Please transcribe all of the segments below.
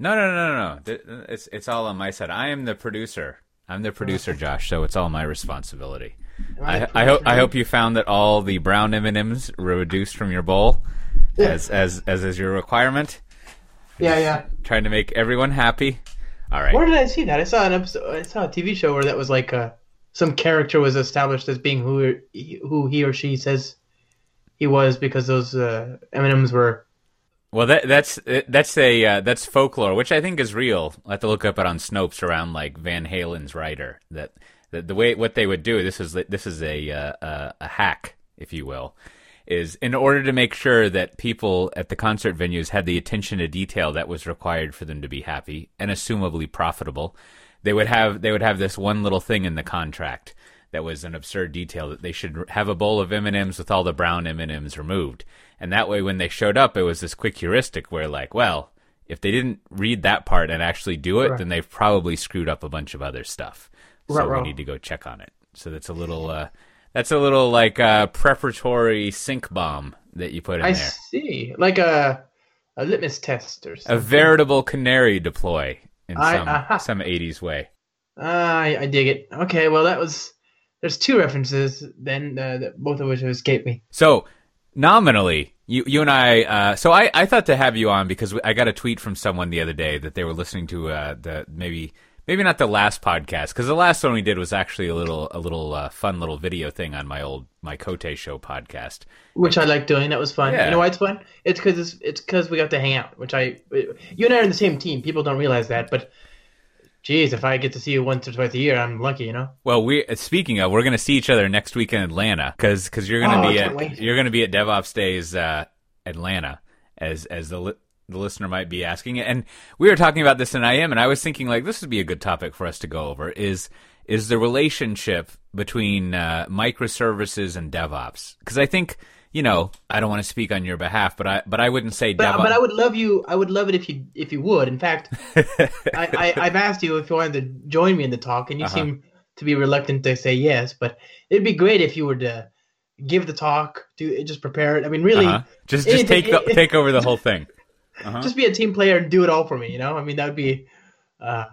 No, no, no, no, no. It's it's all on my side. I am the producer. I'm the producer, Josh. So it's all my responsibility. I, I hope I hope you found that all the brown M and M's were reduced from your bowl, as as as is your requirement. Yeah, yeah. Trying to make everyone happy. All right. Where did I see that? I saw an episode. I saw a TV show where that was like uh, some character was established as being who who he or she says he was because those uh, M and M's were. Well, that that's that's a uh, that's folklore, which I think is real. I have to look up it on Snopes around like Van Halen's writer. That, that the way what they would do this is this is a uh, a, a hack, if you will, is in order to make sure that people at the concert venues had the attention to detail that was required for them to be happy and assumably profitable. They would have they would have this one little thing in the contract that was an absurd detail that they should have a bowl of M&Ms with all the brown M&Ms removed. And that way when they showed up it was this quick heuristic where like, well, if they didn't read that part and actually do it, Right. then they've probably screwed up a bunch of other stuff. So Right, we need to go check on it. So that's a little uh that's a little like uh preparatory sink bomb that you put in I there. see, like a a litmus test or something. A veritable canary deploy in I- some aha. some 80s way. Ah, I, I dig it. Okay, well that was. There's two references then, uh, both of which have escaped me. So nominally, you you and I. Uh, so I, I thought to have you on because I got a tweet from someone the other day that they were listening to uh, the maybe maybe not the last podcast because the last one we did was actually a little a little uh, fun little video thing on my old my Coté Show podcast. which I like doing. That was fun. Yeah. You know why it's fun? It's because it's it's because we got to hang out. Which I, you and I are in the same team. People don't realize that, but, geez, if I get to see you once or twice a year, I'm lucky. You know. Well, we uh, speaking of, we're going to see each other next week in Atlanta because because you're going to Oh, be at wait. you're going to be at DevOps Days uh, Atlanta as as the li- the listener might be asking. And we were talking about this in IM, and I was thinking like this would be a good topic for us to go over is is the relationship between uh, microservices and DevOps because I think. You know, I don't want to speak on your behalf, but I but I wouldn't say But, DevOps. but I would love you. I would love it if you if you would. In fact, I, I I've asked you if you wanted to join me in the talk, and you Uh-huh. seem to be reluctant to say yes. But it'd be great if you were to give the talk, do just prepare it. I mean, really, uh-huh. just just it- take the, it- take over the whole thing. Uh-huh. just be a team player and do it all for me. You know, I mean, that would be. Uh,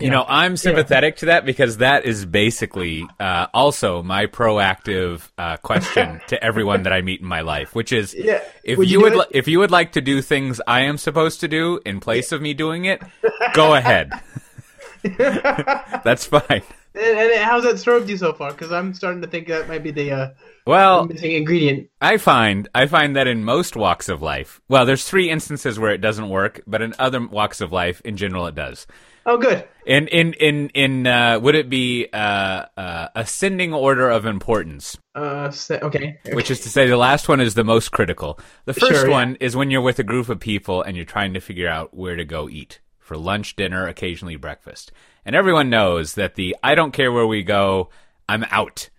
You know, I'm sympathetic to that because that is basically uh, also my proactive uh, question to everyone that I meet in my life, which is Yeah. if Would you, you would li- if you would like to do things I am supposed to do in place of me doing it, go ahead. That's fine. And, and how's that served you so far? Because I'm starting to think that might be the uh, Well, missing ingredient. I find I find that in most walks of life, well, there's three instances where it doesn't work, but in other walks of life, in general, it does. Oh, good. In in in in uh, would it be uh, uh, ascending order of importance? Uh, se- okay. which is to say the last one is the most critical. The first Sure, yeah. one is when you're with a group of people and you're trying to figure out where to go eat for lunch, dinner, occasionally breakfast. And everyone knows that the I don't care where we go, I'm out.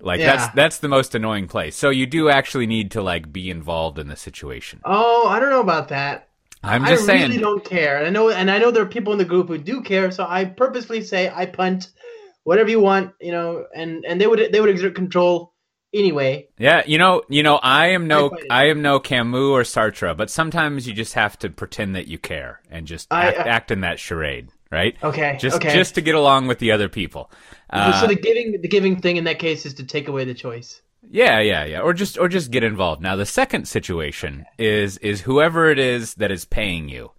Like Yeah. that's that's the most annoying place. So you do actually need to like be involved in the situation. Oh, I don't know about that. I'm just I saying. I really don't care. And I know, and I know there are people in the group who do care. So I purposely say I punt, whatever you want, you know, and and they would they would exert control anyway. Yeah, you know, you know, I am no, I I am no Camus or Sartre, but sometimes you just have to pretend that you care and just I- act, I- act in that charade, right? Okay, just okay. just to get along with the other people. Uh, so the giving the giving thing in that case is to take away the choice. yeah, yeah, yeah, or just or just get involved. Now, the second situation is is whoever it is that is paying you.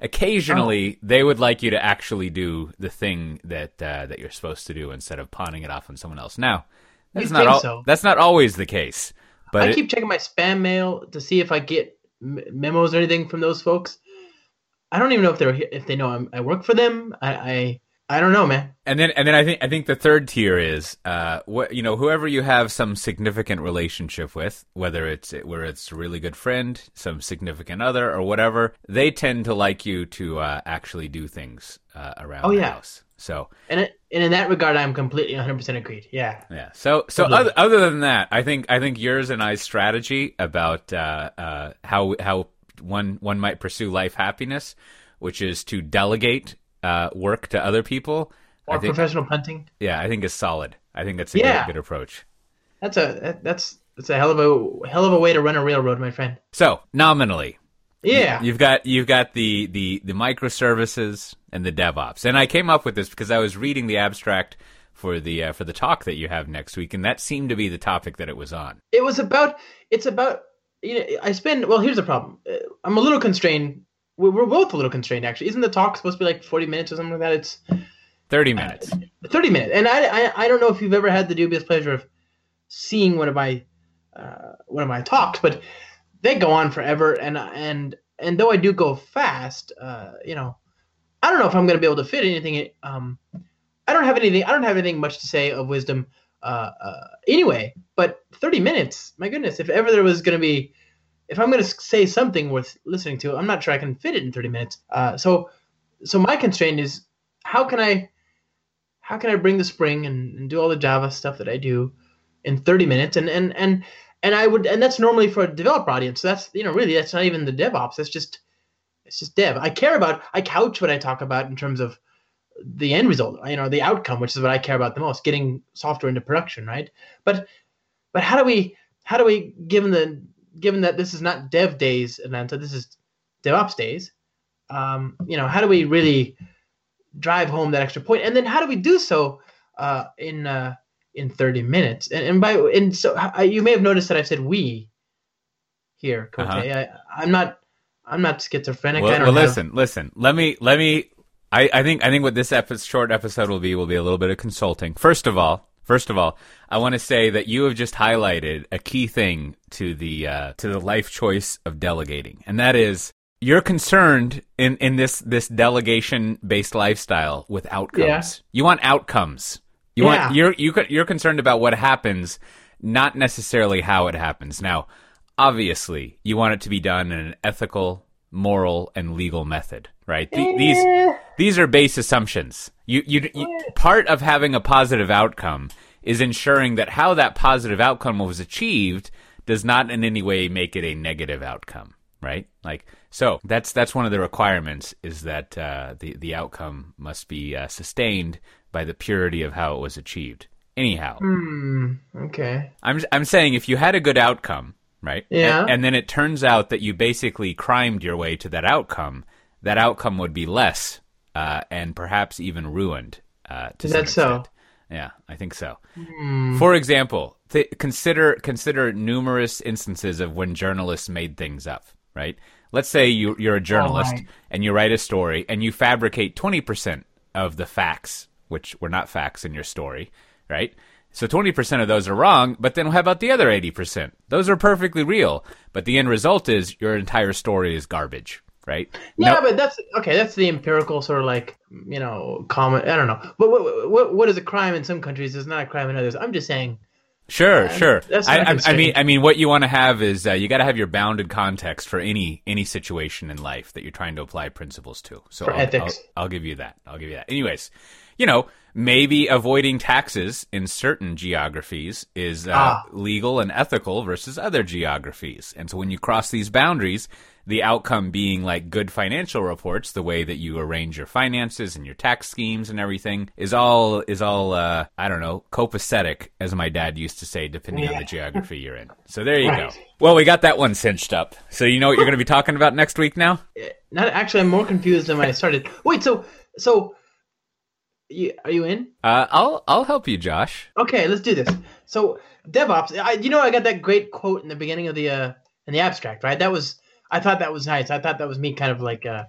Occasionally, they would like you to actually do the thing that uh, that you're supposed to do instead of pawning it off on someone else. Now, that's You'd not al- so. that's not always the case. But I it- keep checking my spam mail to see if I get m- memos or anything from those folks. I don't even know if they're if they know I'm, I work for them. I, I I don't know, man. And then, and then I think I think the third tier is, uh, what you know, whoever you have some significant relationship with, whether it's where it's a really good friend, some significant other, or whatever, they tend to like you to uh, actually do things uh, around Oh, the yeah. house. So And it, and in that regard, I'm completely 100 percent agreed. Yeah. yeah. So so other, other than that, I think I think yours and I's strategy about uh, uh, how how one one might pursue life happiness, which is to delegate uh, work to other people. Or think professional punting. yeah, I think is solid. I think that's a Yeah. good, good approach. That's a that's that's a hell of a hell of a way to run a railroad, my friend. So, nominally, Yeah. You've got you've got the the the microservices and the DevOps, and I came up with this because I was reading the abstract for the uh, for the talk that you have next week, and that seemed to be the topic that it was on. It was about. It's about. You know, I spend. Well, here's the problem. Uh, I'm a little constrained. We're, we're both a little constrained, actually. Isn't the talk supposed to be like 40 minutes or something like that? It's Thirty minutes. 30 minutes. And I, I, I don't know if you've ever had the dubious pleasure of seeing one of my uh, one of my talks, but they go on forever. And and and though I do go fast, uh, you know, I don't know if I'm going to be able to fit anything. Um, I don't have anything. I don't have anything much to say of wisdom. Uh, uh, anyway, but 30 minutes. My goodness, if ever there was going to be, if I'm going to say something worth listening to, I'm not sure I can fit it in 30 minutes. Uh, so, so my constraint is how can I, how can I bring the spring and, and do all the Java stuff that I do in 30 minutes? And and and and I would, and that's normally for a developer audience. So that's you know really that's not even the DevOps. That's just it's just dev. I care about. I couch what I talk about in terms of the end result, you know, the outcome, which is what I care about the most, getting software into production, right? But but how do we how do we given the given that this is not dev days, Atlanta, this is DevOps days, um, you know, how do we really drive home that extra point? And then how do we do so uh, in uh, in 30 minutes? And, and by and so I, you may have noticed that I said we here, Coté. Uh-huh. I, I'm not I'm not schizophrenic. I Well, don't well have- listen, listen. Let me let me. I, I think I think what this epi- short episode will be will be a little bit of consulting. First of all, first of all, I want to say that you have just highlighted a key thing to the uh, to the life choice of delegating, and that is you're concerned in in this this delegation based lifestyle with outcomes. Yeah. You want outcomes. You Yeah. want you're you, you're concerned about what happens, not necessarily how it happens. Now, obviously, you want it to be done in an ethical, moral, and legal method, right? The, these these are base assumptions. You, you you part of having a positive outcome is ensuring that how that positive outcome was achieved does not in any way make it a negative outcome, right? Like so that's that's one of the requirements is that uh, the the outcome must be uh, sustained by the purity of how it was achieved. Anyhow, Hmm, okay. I'm I'm saying if you had a good outcome, right? Yeah. And, and then it turns out that you basically crimed your way to that outcome. That outcome would be less, uh, and perhaps even ruined. Uh, to Is that so? Yeah, I think so. For example, th- consider consider numerous instances of when journalists made things up. Right? Let's say you, you're a journalist right. and you write a story and you fabricate twenty percent of the facts, which were not facts in your story. Right? So 20% of those are wrong, but then how about the other 80%? Those are perfectly real, but the end result is your entire story is garbage, right? Yeah, No- but that's okay. That's the empirical sort of like you know common. I don't know, but what what what is a crime in some countries is not a crime in others. I'm just saying. Sure, sure. I, I, I mean, I mean, what you want to have is uh, you got to have your bounded context for any any situation in life that you're trying to apply principles to. So For I'll, ethics. I'll, I'll give you that. I'll give you that. Anyways, you know, maybe avoiding taxes in certain geographies is uh, Ah. legal and ethical versus other geographies, and so when you cross these boundaries. The outcome being like good financial reports, the way that you arrange your finances and your tax schemes and everything is all is all uh, I don't know copacetic, as my dad used to say, depending on the geography you're in. So there you Right. go. Well, we got that one cinched up. So you know what you're going to be talking about next week now? Not actually. I'm more confused than when I started. Wait, so so. You, are you in? Uh, I'll I'll help you, Josh. Okay, let's do this. So DevOps. I, you know, I got that great quote in the beginning of the uh in the abstract, right? That was. I thought that was nice. I thought that was me, kind of like, uh,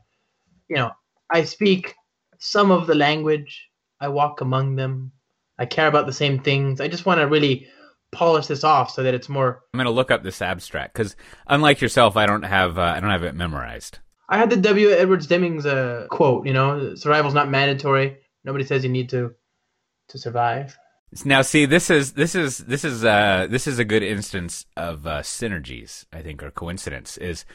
you know, I speak some of the language. I walk among them. I care about the same things. I just want to really polish this off so that it's more. I'm going to look up this abstract because, unlike yourself, I don't have uh, I don't have it memorized. I had the W. Edwards Deming's uh, quote. You know, survival's not mandatory. Nobody says you need to to survive. Now, see, this is this is this is uh this is a good instance of uh, synergies. I think or coincidence is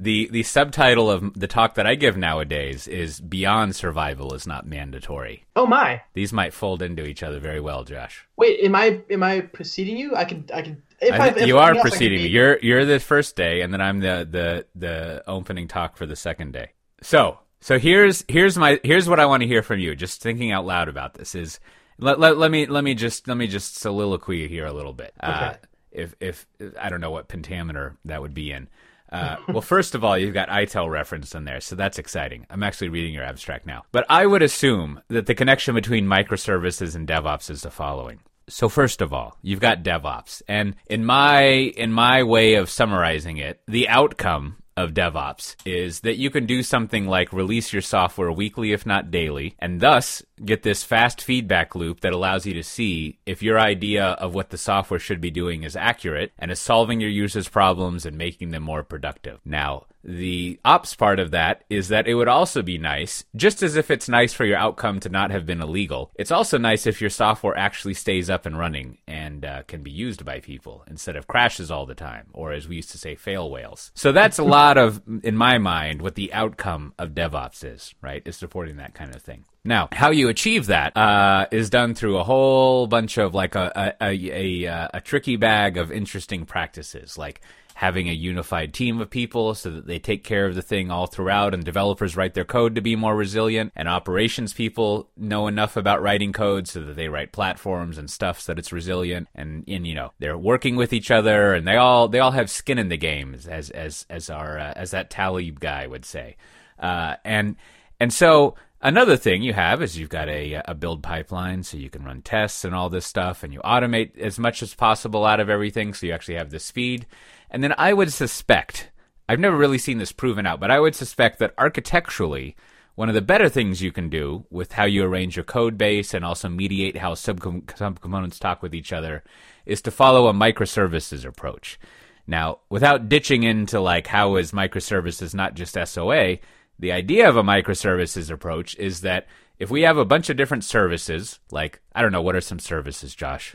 the the subtitle of the talk that I give nowadays is "Beyond Survival is Not Mandatory." Oh my! These might fold into each other very well, Josh. Wait, am I am I preceding you? I could I could. If I I, if you are else, preceding me. be- You're you're the first day, and then I'm the the the opening talk for the second day. So so here's here's my here's what I want to hear from you. Just thinking out loud about this is let, let, let me let me just let me just soliloquy here a little bit. Uh, if if I don't know what pentameter that would be in. Uh, well, first of all, you've got ITIL reference in there, so that's exciting. I'm actually reading your abstract now. But I would assume that the connection between microservices and DevOps is the following. So first of all, you've got DevOps, and in my in my way of summarizing it, the outcome of DevOps is that you can do something like release your software weekly, if not daily, and thus get this fast feedback loop that allows you to see if your idea of what the software should be doing is accurate and is solving your users' problems and making them more productive. Now, the ops part of that is that it would also be nice, just as if it's nice for your outcome to not have been illegal, it's also nice if your software actually stays up and running and uh, can be used by people instead of crashes all the time, or as we used to say, fail whales. So that's a lot of, in my mind, what the outcome of DevOps is, right? Is supporting that kind of thing. Now, how you achieve that uh, is done through a whole bunch of like a a, a, a, a tricky bag of interesting practices, like having a unified team of people so that they take care of the thing all throughout and developers write their code to be more resilient and operations people know enough about writing code so that they write platforms and stuff so that it's resilient and, and you know they're working with each other and they all they all have skin in the game as as as our uh, as that Taleb guy would say. Uh, and and so Another thing you have is you've got a, a build pipeline so you can run tests and all this stuff, and you automate as much as possible out of everything so you actually have the speed. And then I would suspect, I've never really seen this proven out, but I would suspect that architecturally, one of the better things you can do with how you arrange your code base and also mediate how subcomponents talk with each other is to follow a microservices approach. Now, without ditching into like how is microservices not just SOA, the idea of a microservices approach is that if we have a bunch of different services, like I don't know, what are some services, Josh?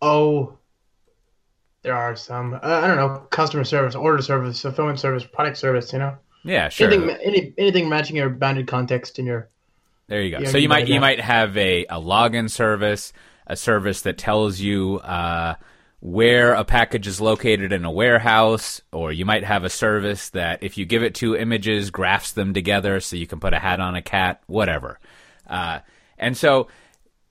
Oh, there are some. Uh, I don't know, customer service, order service, fulfillment service, product service. You know. Yeah, sure. Anything, any, anything matching your bounded context in your. There you go. So you might you might have a, a login service, a service that tells you uh, where a package is located in a warehouse, or you might have a service that if you give it two images, graphs them together so you can put a hat on a cat, whatever. Uh, and so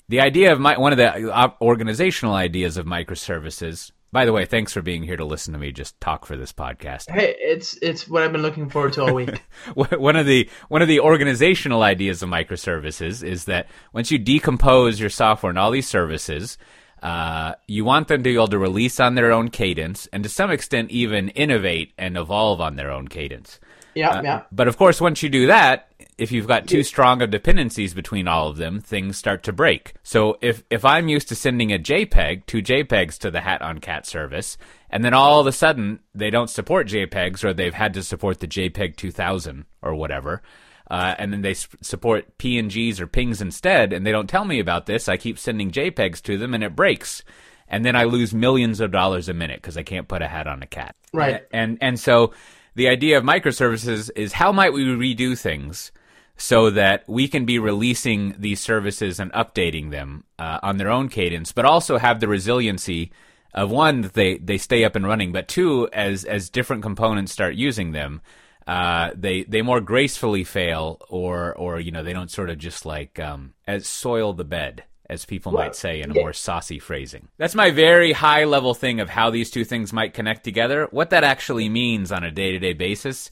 the idea of my, one of the organizational ideas of microservices by the way, thanks for being here to listen to me just talk for this podcast. Hey, it's it's what I've been looking forward to all week. one of the one of the organizational ideas of microservices is that once you decompose your software and all these services, uh, you want them to be able to release on their own cadence and to some extent even innovate and evolve on their own cadence. Yeah, uh, yeah. But of course, once you do that, if you've got too strong of dependencies between all of them, things start to break. So if if I'm used to sending a JPEG, two JPEGs to the Hat on Cat service, and then all of a sudden they don't support JPEGs or they've had to support the JPEG 2000 or whatever, uh, and then they support PNGs or pings instead, and they don't tell me about this, I keep sending JPEGs to them and it breaks. And then I lose millions of dollars a minute because I can't put a hat on a cat. Right. And and so the idea of microservices is how might we redo things so that we can be releasing these services and updating them uh, on their own cadence, but also have the resiliency of one that they, they stay up and running, but two, as as different components start using them, uh, they they more gracefully fail, or or you know they don't sort of just like um, as soil the bed as people well, might say in a yeah. more saucy phrasing. That's my very high level thing of how these two things might connect together. What that actually means on a day to day basis.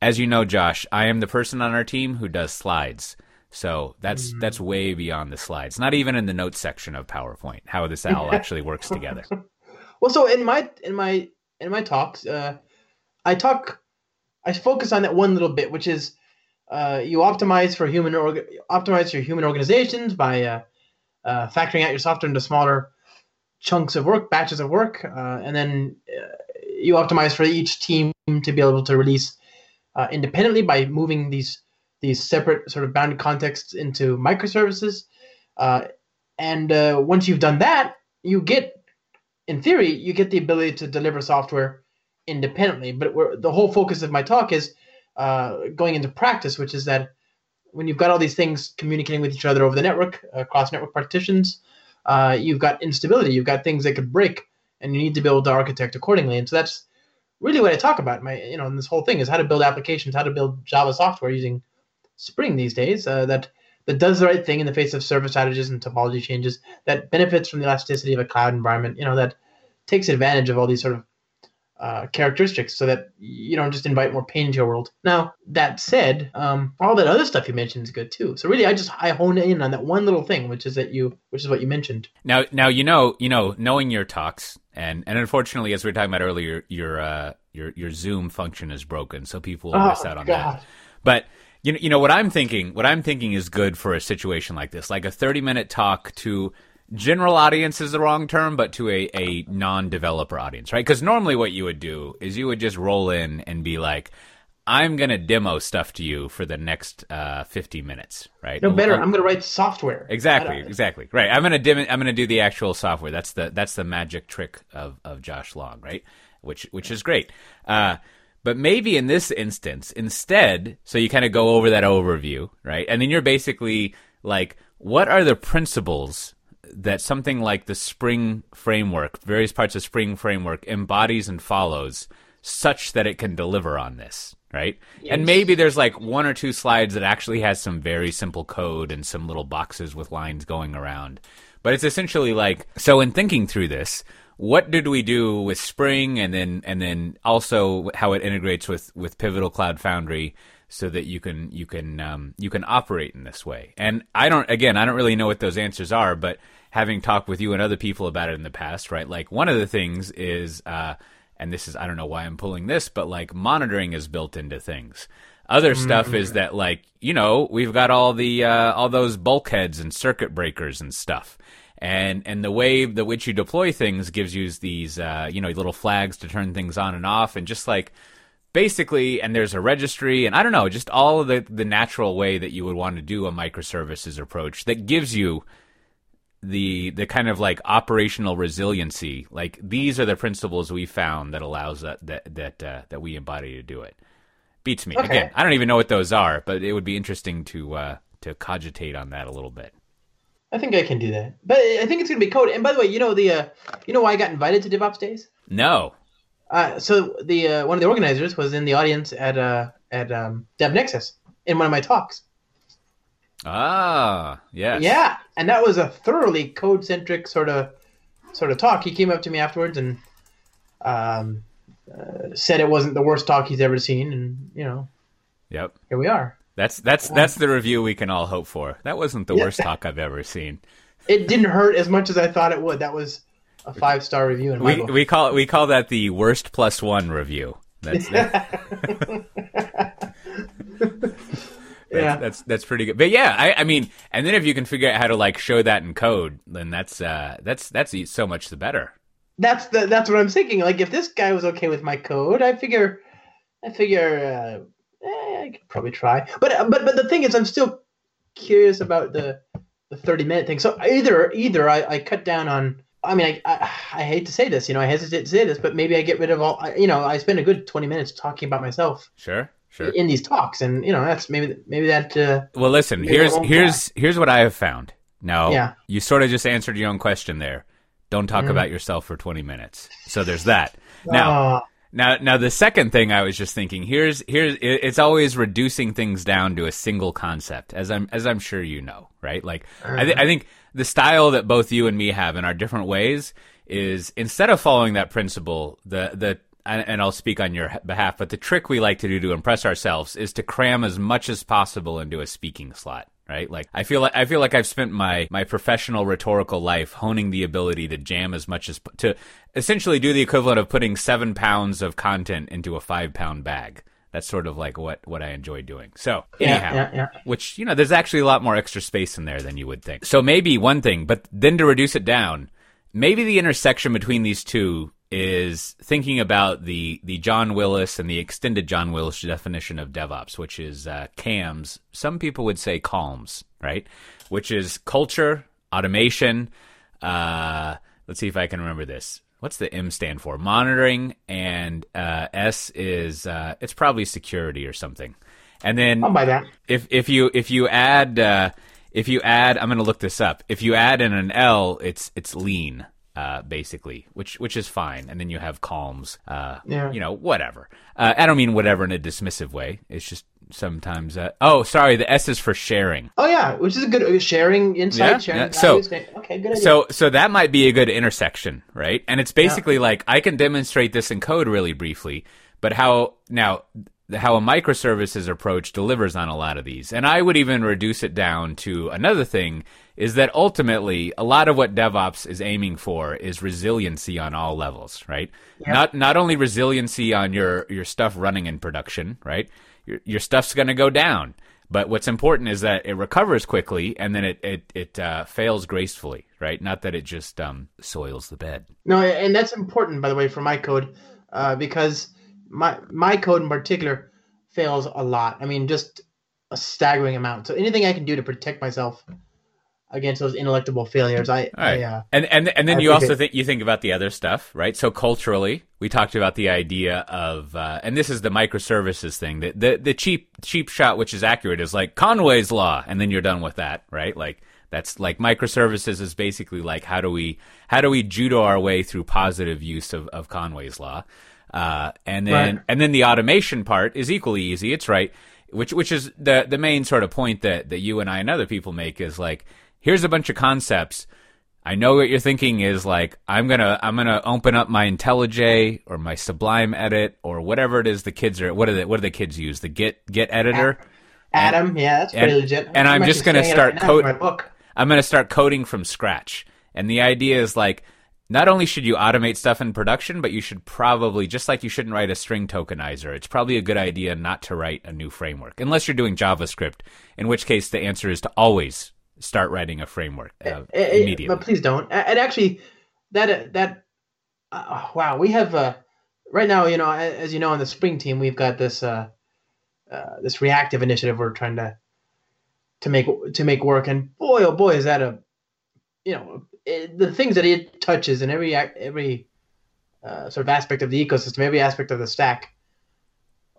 As you know, Josh, I am the person on our team who does slides. So that's mm. that's way beyond the slides. Not even in the notes section of PowerPoint. How this all actually works together. Well, so in my in my in my talks, uh, I talk, I focus on that one little bit, which is uh, you optimize for human optimize your human organizations by uh, uh, factoring out your software into smaller chunks of work, batches of work, uh, and then uh, you optimize for each team to be able to release uh, independently by moving these these separate sort of bounded contexts into microservices. And once you've done that, you get, in theory, you get the ability to deliver software independently. But the whole focus of my talk is going into practice, which is that when you've got all these things communicating with each other over the network, across network partitions, uh, you've got instability. You've got things that could break, and you need to be able to architect accordingly. And so that's really what I talk about. My, you know, in this whole thing is how to build applications, how to build Java software using Spring these days. Uh, that that does the right thing in the face of service outages and topology changes. That benefits from the elasticity of a cloud environment. You know, that takes advantage of all these sort of uh, characteristics so that you don't just invite more pain into your world. Now, that said, um, all that other stuff you mentioned is good too. So really, I just I hone in on that one little thing, which is that you, which is what you mentioned. Now, now you know, you know, knowing your talks, and and unfortunately, as we were talking about earlier, your uh, your your Zoom function is broken, so people will Oh, miss out on God. that. But you know, you know what I'm thinking. What I'm thinking is good for a situation like this, like a 30 minute talk to general audience is the wrong term, but to a, a non developer audience, right? Because normally what you would do is you would just roll in and be like, I'm going to demo stuff to you for the next uh, 50 minutes, right? No better. I'm going to write software. Exactly, exactly. Right. I'm gonna dim I'm gonna do the actual software. That's the that's the magic trick of, of Josh Long, right? Which which is great. Uh, but maybe in this instance, instead, so you kind of go over that overview, right? And then you're basically like, what are the principles that something like the Spring framework, various parts of Spring framework, embodies and follows, such that it can deliver on this, right? And maybe there's like one or two slides that actually has some very simple code and some little boxes with lines going around. But it's essentially like so in thinking through this, what did we do with Spring and then and then also how it integrates with with Pivotal Cloud Foundry so that you can you can um, you can operate in this way. And I don't again, I don't really know what those answers are, but having talked with you and other people about it in the past, right? Like one of the things is uh and this is I don't know why I'm pulling this, but like monitoring is built into things. Other stuff is that like you know we've got all the uh, all those bulkheads and circuit breakers and stuff, and and the way the which you deploy things gives you these uh, you know little flags to turn things on and off, and just like basically and there's a registry and I don't know just all of the the natural way that you would want to do a microservices approach that gives you the the kind of like operational resiliency like these are the principles we found that allows that that that uh, that we embody to do it beats me Okay. again i don't even know what those are but it would be interesting to uh to cogitate on that a little bit I think I can do that. But I think it's going to be code. And by the way, you know the uh, you know why I got invited to DevOps Days? no Uh, so the uh, one of the organizers was in the audience at uh, at um, DevNexus in one of my talks. Ah yes Yeah, and that was a thoroughly code centric sort of sort of talk. He came up to me afterwards and um, uh, said it wasn't the worst talk he's ever seen, and you know yep here we are. that's that's that's the review we can all hope for that wasn't the Yeah. worst talk i've ever seen It didn't hurt as much as I thought it would. That was a five star review in my we book. we call we call that the worst plus one review that's That's, Yeah. that's that's pretty good. But yeah, I, I mean, and then if you can figure out how to like show that in code, then that's uh that's that's so much the better. that's the that's what I'm thinking. Like if this guy was okay with my code, I figure, I figure, uh, eh, I could probably try. But but but the thing is, I'm still curious about the the 30 minute thing. So either either I, I cut down on. I mean, I, I I hate to say this, you know, I hesitate to say this, but maybe I get rid of all. You know, I spend a good 20 minutes talking about myself Sure, sure. in these talks, and you know, that's maybe maybe that. Uh, Well, listen, here's here's here's what I have found. Now, Yeah. you sort of just answered your own question there. Don't talk about yourself for 20 minutes. So there's that. Now, uh, Now, now the second thing I was just thinking here's here's it's always reducing things down to a single concept, as I'm as I'm sure you know, right? Like I, th- I think the style that both you and me have in our different ways is instead of following that principle, the the and and I'll speak on your behalf, but the trick we like to do to impress ourselves is to cram as much as possible into a speaking slot right? Like I feel like I feel like I've spent my my professional rhetorical life honing the ability to jam as much as to essentially do the equivalent of putting seven pounds of content into a five pound bag. That's sort of like what what I enjoy doing. So Yeah, anyhow, yeah, yeah. which you know, there's actually a lot more extra space in there than you would think. So maybe one thing, but then to reduce it down, maybe the intersection between these two is thinking about the the John Willis and the extended John Willis definition of DevOps, which is uh, CAMS. Some people would say CALMS, right? Which is culture, automation. Uh, let's see if I can remember this. What's the M stand for? Monitoring, and uh, S is uh, it's probably security or something. And then I'll buy that. if if you if you add uh, if you add I'm going to look this up. If you add in an L, it's it's lean uh, basically, which which is fine. And then you have calms. Uh, Yeah. You know, whatever. Uh, I don't mean whatever in a dismissive way. It's just sometimes. Uh, oh, sorry, the S is for sharing. Oh yeah, which is a good uh, sharing insight, Yeah, sharing yeah. So- okay, good idea. So so that might be a good intersection, right? And it's basically like I can demonstrate this in code really briefly, but how now how a microservices approach delivers on a lot of these. And I would even reduce it down to another thing is that ultimately a lot of what DevOps is aiming for is resiliency on all levels, right? Not not only resiliency on your your stuff running in production, right? Your your stuff's going to go down. But what's important is that it recovers quickly and then it it it uh, fails gracefully, right? Not that it just um, soils the bed. No, and that's important, by the way, for my code, uh, because my my code in particular fails a lot. I mean, just a staggering amount. So anything I can do to protect myself against those ineluctable failures, I, right. I uh, and and and then I you also think you think about the other stuff, right? So culturally, we talked about the idea of, uh, and this is the microservices thing. The, the the cheap cheap shot, which is accurate, is like Conway's law, and then you're done with that, right? Like that's like microservices is basically like how do we how do we judo our way through positive use of, of Conway's law, uh, and then Right. and then the automation part is equally easy. It's right, which which is the the main sort of point that that you and I and other people make is like here's a bunch of concepts. I know what you're thinking is like I'm gonna I'm gonna open up my IntelliJ or my Sublime Edit or whatever it is the kids are what do the what do the kids use the Git Git editor. Atom, yeah, that's pretty and- legit. and I'm just gonna start right now code- in my book. I'm gonna start coding from scratch. And the idea is like not only should you automate stuff in production, but you should probably just like you shouldn't write a string tokenizer. It's probably a good idea not to write a new framework unless you're doing JavaScript, in which case the answer is to always start writing a framework uh, Eh, eh, immediately. But please don't. And actually, that that uh, wow, we have uh, right now. You know, as you know, on the spring team, we've got this uh, uh, this reactive initiative we're trying to to make to make work. And boy, oh boy, is that a you know it, the things that it touches in every every uh, sort of aspect of the ecosystem, every aspect of the stack.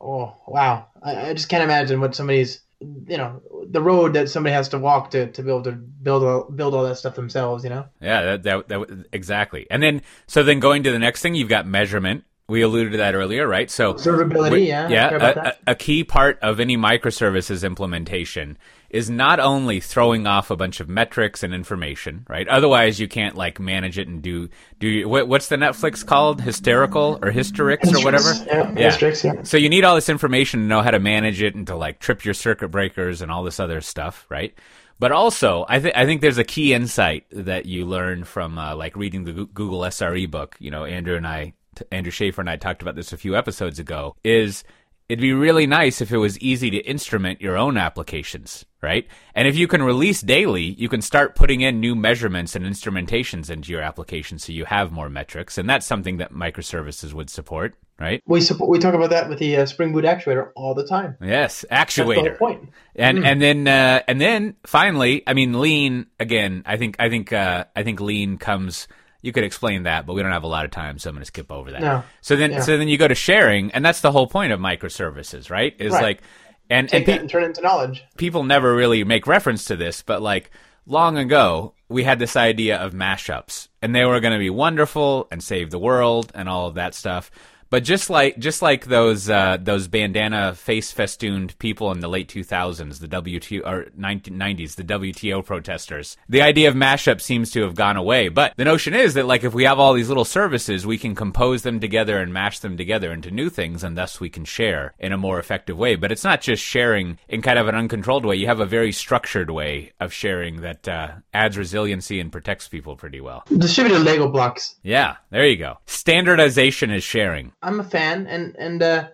Oh wow, I, I just can't imagine what somebody's you know the road that somebody has to walk to, to be able to build all, build all that stuff themselves. You know. Yeah, that, that that exactly. And then so then going to the next thing, you've got measurement. We alluded to that earlier, right? So Observability, we- yeah, yeah. A, a, a key part of any microservices implementation is not only throwing off a bunch of metrics and information, right? Otherwise, you can't like manage it and do do you, what, what's the Netflix called? Hysterical or Hystrix or whatever? Yeah, Hystrix, yeah. So you need all this information to know how to manage it and to like trip your circuit breakers and all this other stuff, right? But also, I think I think there's a key insight that you learn from uh, like reading the Google SRE book. You know, Andrew and I, Andrew Shafer and I talked about this a few episodes ago. Is it'd be really nice if it was easy to instrument your own applications, right? And if you can release daily, you can start putting in new measurements and instrumentations into your application so you have more metrics. And that's something that microservices would support, right? We support, we talk about that with the uh, Spring Boot actuator all the time. Yes, That's the whole actuator. point. And and then uh, and then finally, I mean, lean again. I think I think uh, I think lean comes. You could explain that, but we don't have a lot of time, so I'm going to skip over that. No. So then, Yeah. so then you go to sharing, and that's the whole point of microservices, right? Is Right. like, and Take and pe- and turn it into knowledge. people never really make reference to this, but like long ago, we had this idea of mashups, and they were going to be wonderful and save the world and all of that stuff. But just like just like those uh, those bandana face festooned people in the late 2000s, the WTO or 1990s, the WTO protesters, the idea of mashup seems to have gone away. But the notion is that like if we have all these little services, we can compose them together and mash them together into new things, and thus we can share in a more effective way. But it's not just sharing in kind of an uncontrolled way. You have a very structured way of sharing that uh, adds resiliency and protects people pretty well. Distributed Lego blocks. Yeah, there you go. Standardization is sharing. I'm a fan, and and uh,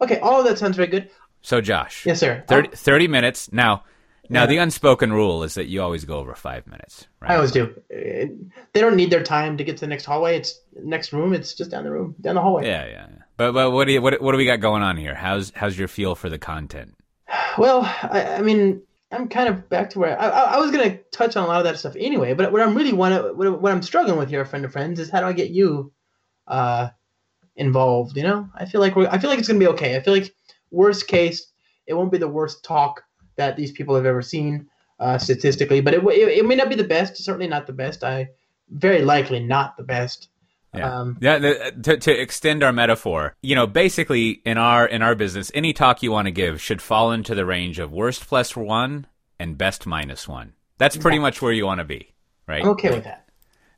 okay, all of that sounds very good. So, Josh. Yes, sir. 30, 30 minutes. Now, now Yeah. the unspoken rule is that you always go over five minutes, right? I always do. They don't need their time to get to the next hallway. It's next room. It's just down the room, down the hallway. Yeah, yeah. yeah. But but what do you what what do we got going on here? How's how's your feel for the content? Well, I, I mean, I'm kind of back to where I, I, I was gonna touch on a lot of that stuff anyway. But what I'm really want to what, what I'm struggling with here, friend of friends, is how do I get you uh, involved? You know, I feel like we're, I feel like it's gonna be okay. I feel like worst case, it won't be the worst talk that these people have ever seen uh, statistically, but it, it it may not be the best. Certainly not the best. I very likely not the best. Yeah, Um, yeah. The, to, to extend our metaphor, you know, basically in our in our business, any talk you want to give should fall into the range of worst plus one and best minus one. That's pretty much where you want to be, right? I'm okay with that.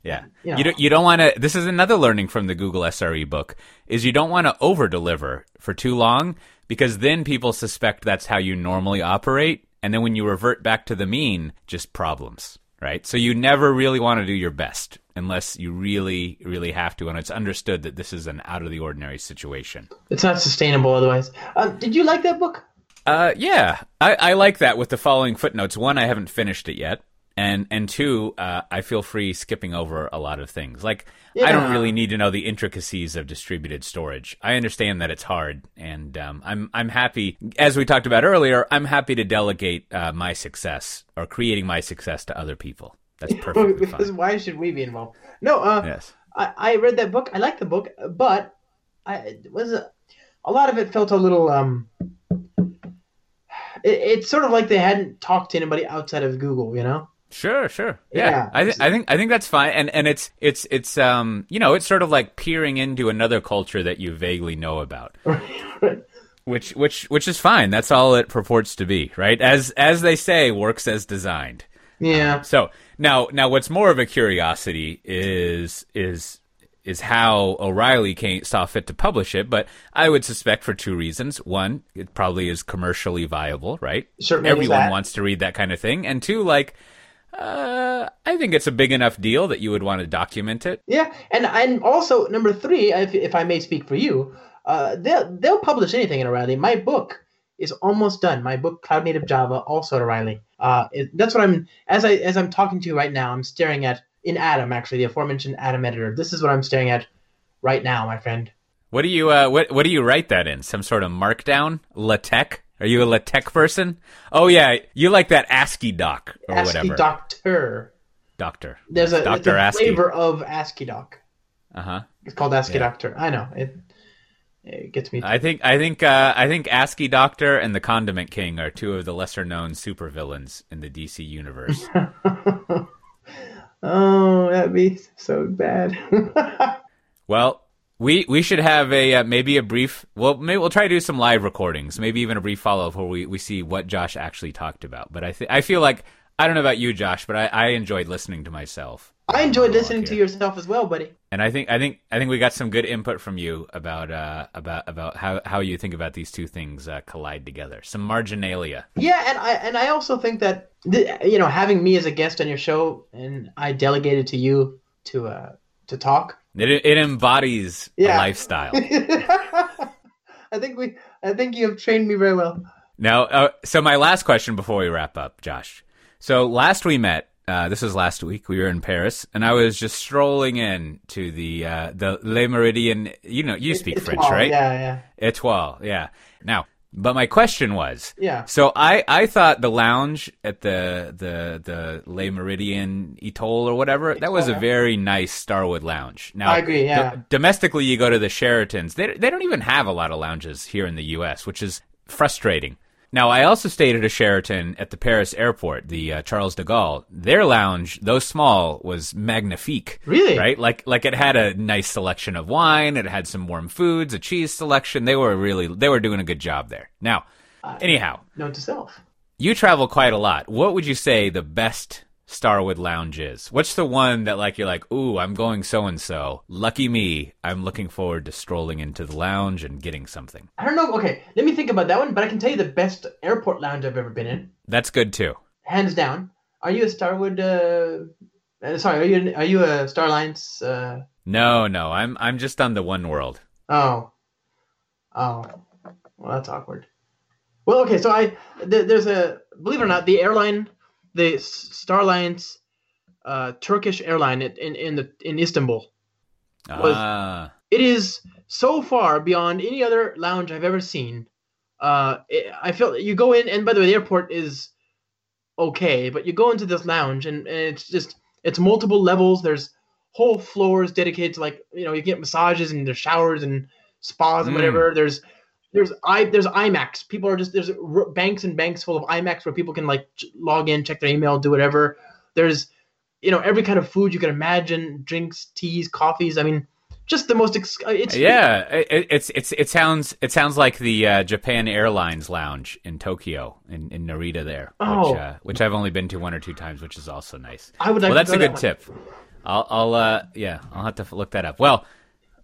Yeah. You know. You don't you don't want to this is another learning from the Google SRE book is you don't want to over deliver for too long because then people suspect that's how you normally operate and then when you revert back to the mean just problems, right? So you never really want to do your best unless you really really have to and it's understood that this is an out of the ordinary situation. It's not sustainable otherwise. Um, did you like that book? Uh, yeah, I, I like that with the following footnotes. One, I haven't finished it yet, and and two, uh, I feel free skipping over a lot of things. Like I don't really need to know the intricacies of distributed storage. I understand that it's hard, and um, I'm I'm happy. As we talked about earlier, I'm happy to delegate uh, my success or creating my success to other people. That's perfect. because fine. why should we be involved? No, uh, Yes. I, I read that book. I like the book, but I was a, a lot of it felt a little um. It, it's sort of like they hadn't talked to anybody outside of Google, you know. Sure, sure. Yeah. Yeah. I, th- I think I think that's fine. And and it's it's it's um you know, it's sort of like peering into another culture that you vaguely know about. which which which is fine. That's all it purports to be, right? As as they say, works as designed. yeah. So now now what's more of a curiosity is is is how O'Reilly came, saw fit to publish it, but I would suspect for two reasons. One, it probably is commercially viable, right? Certainly Everyone wants to read that kind of thing. And two, like, uh, I think it's a big enough deal that you would want to document it. Yeah, and and also number three, if, if I may speak for you, uh, they'll they'll publish anything in O'Reilly. My book is almost done. My book, Cloud Native Java, also at O'Reilly. Uh, it, that's what I'm as I as I'm talking to you right now. I'm staring at in Atom, actually, the aforementioned Atom editor. This is what I'm staring at right now, my friend. What do you uh, what what do you write that in? Some sort of markdown? LaTeX? Are you a LaTeX person? Oh yeah, you like that AsciiDoc or ASCII whatever. Doctor. Doctor. There's a, Doctor a flavor of AsciiDoc. Uh huh. It's called ASCII Yeah. Doctor. I know it. It gets me. I think I think uh, I think Asciidoctor and the Condiment King are two of the lesser known supervillains in the DC universe. oh, that'd be so bad. well, we we should have a uh, maybe a brief. Well, maybe we'll try to do some live recordings, maybe even a brief follow up where we, we see what Josh actually talked about. But I th- I feel like I don't know about you, Josh, but I, I enjoyed listening to myself. I enjoyed listening to yourself as well, buddy. And I think I think I think we got some good input from you about uh, about about how, how you think about these two things uh, collide together. Some marginalia. Yeah, and I and I also think that the, you know having me as a guest on your show and I delegated to you to uh to talk. It it embodies Yeah. a lifestyle. I think we I think you have trained me very well. Now, uh, so my last question before we wrap up, Josh. So last we met, uh, this was last week. We were in Paris, and I was just strolling in to the uh, the Le Méridien. You know, you speak French, right? Yeah, yeah, Etoile, yeah. Now, but my question was, yeah. so I, I thought the lounge at the the the Le Méridien Etoile or whatever that was a very nice Starwood lounge. Now I agree, yeah. do- domestically, you go to the Sheratons. They they don't even have a lot of lounges here in the U.S., which is frustrating. Now, I also stayed at a Sheraton at the Paris airport, the uh, Charles de Gaulle. Their lounge, though small, was magnifique. Really? Right? Like like it had a nice selection of wine. It had some warm foods, a cheese selection. They were really they were doing a good job there. Now, anyhow, Note to self. you travel quite a lot. What would you say the best Starwood lounge is? What's the one that like you're like, ooh, I'm going so and so. Lucky me. I'm looking forward to strolling into the lounge and getting something. I don't know. Okay, let me think about that one. But I can tell you the best airport lounge I've ever been in, That's good too. hands down. Are you a Starwood? Uh, uh, sorry, are you are you a Star Alliance? Uh, No, no, I'm I'm just on the One World. Oh. Oh. Well, that's awkward. Well, okay, so I th- there's a believe it or not, the airline, the S- Star Alliance, uh, Turkish airline in in, in the in Istanbul. Was- Ah, It is so far beyond any other lounge I've ever seen. Uh, it, I feel you go in, and by the way, the airport is okay, but you go into this lounge, and, and it's just it's multiple levels. There's whole floors dedicated to like you know you get massages and there's showers and spas and Mm. whatever. There's there's i there's iMacs. People are just there's r- banks and banks full of iMacs where people can like ch- log in, check their email, do whatever. There's you know every kind of food you can imagine, drinks, teas, coffees. I mean, just the most. Ex- uh, it's Yeah, it, it's it's it sounds it sounds like the uh, Japan Airlines lounge in Tokyo in, in Narita there, Oh. which uh, which I've only been to one or two times, which is also nice. I would like well, that's a good that tip. I'll I'll uh yeah I'll have to look that up. Well,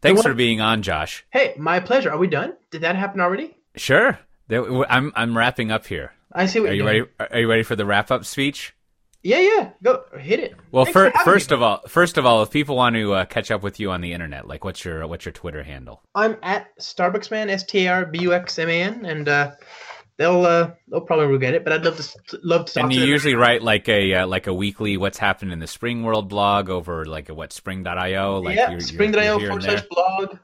thanks for being on, Josh. Hey, my pleasure. Are we done? Did that happen already? Sure, I'm I'm wrapping up here. I see what Are you you're ready? Are you ready for the wrap up speech? Yeah, yeah. Go hit it. Well, Thanks fir- for first me. of all, first of all, if people want to uh, catch up with you on the internet, like what's your what's your Twitter handle? I'm at starbuxman, S T A R B U X M A N, and uh, they'll uh, they'll probably regret it, but I'd love to love to And you usually write like a uh, like a weekly what's happened in the Spring World blog over like a what spring.io like yeah, you're- spring.io forward slash blog.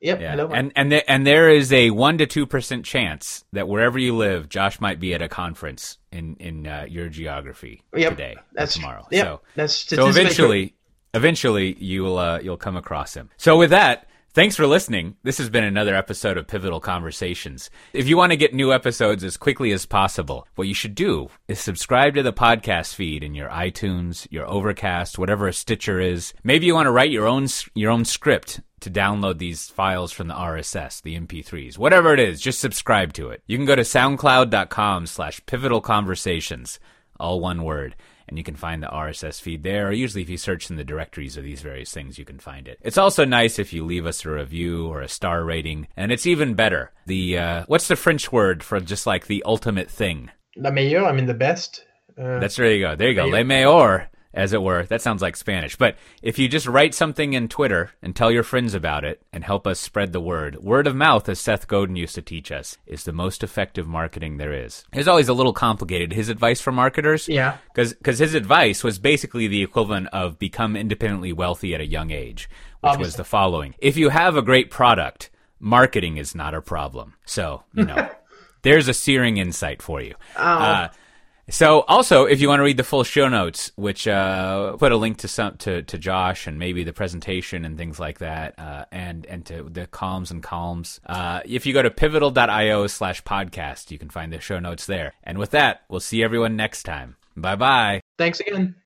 Yep, Yeah, hello. and and there, and there is a one to two percent chance that wherever you live, Josh might be at a conference in in uh, your geography Yep, today that's tomorrow. Yep, So that's so eventually, eventually you'll uh, you'll come across him. So with that. Thanks for listening. This has been another episode of Pivotal Conversations. If you want to get new episodes as quickly as possible, what you should do is subscribe to the podcast feed in your iTunes, your Overcast, whatever a Stitcher is. Maybe you want to write your own your own script to download these files from the RSS, the MP3s, whatever it is, just subscribe to it. You can go to soundcloud.com slash pivotal conversations, all one word, and you can find the RSS feed there, or usually if you search in the directories of these various things, you can find it. It's also nice if you leave us a review or a star rating, and it's even better. The, uh, what's the French word for just like the ultimate thing? La meilleure, I mean the best. Uh, That's there you go. There you go. Le mayor, as it were. That sounds like Spanish. But if you just write something in Twitter and tell your friends about it and help us spread the word, word of mouth, as Seth Godin used to teach us, is the most effective marketing there is. It's always a little complicated. His advice for marketers, Yeah. because his advice was basically the equivalent of become independently wealthy at a young age, which was the following: if you have a great product, marketing is not a problem. So you know. There's a searing insight for you. Uh, so also, if you want to read the full show notes, which uh, put a link to some to, to Josh and maybe the presentation and things like that, uh, and and to the columns and columns, uh, if you go to pivotal.io slash podcast, you can find the show notes there. And with that, we'll see everyone next time. Bye bye. thanks again.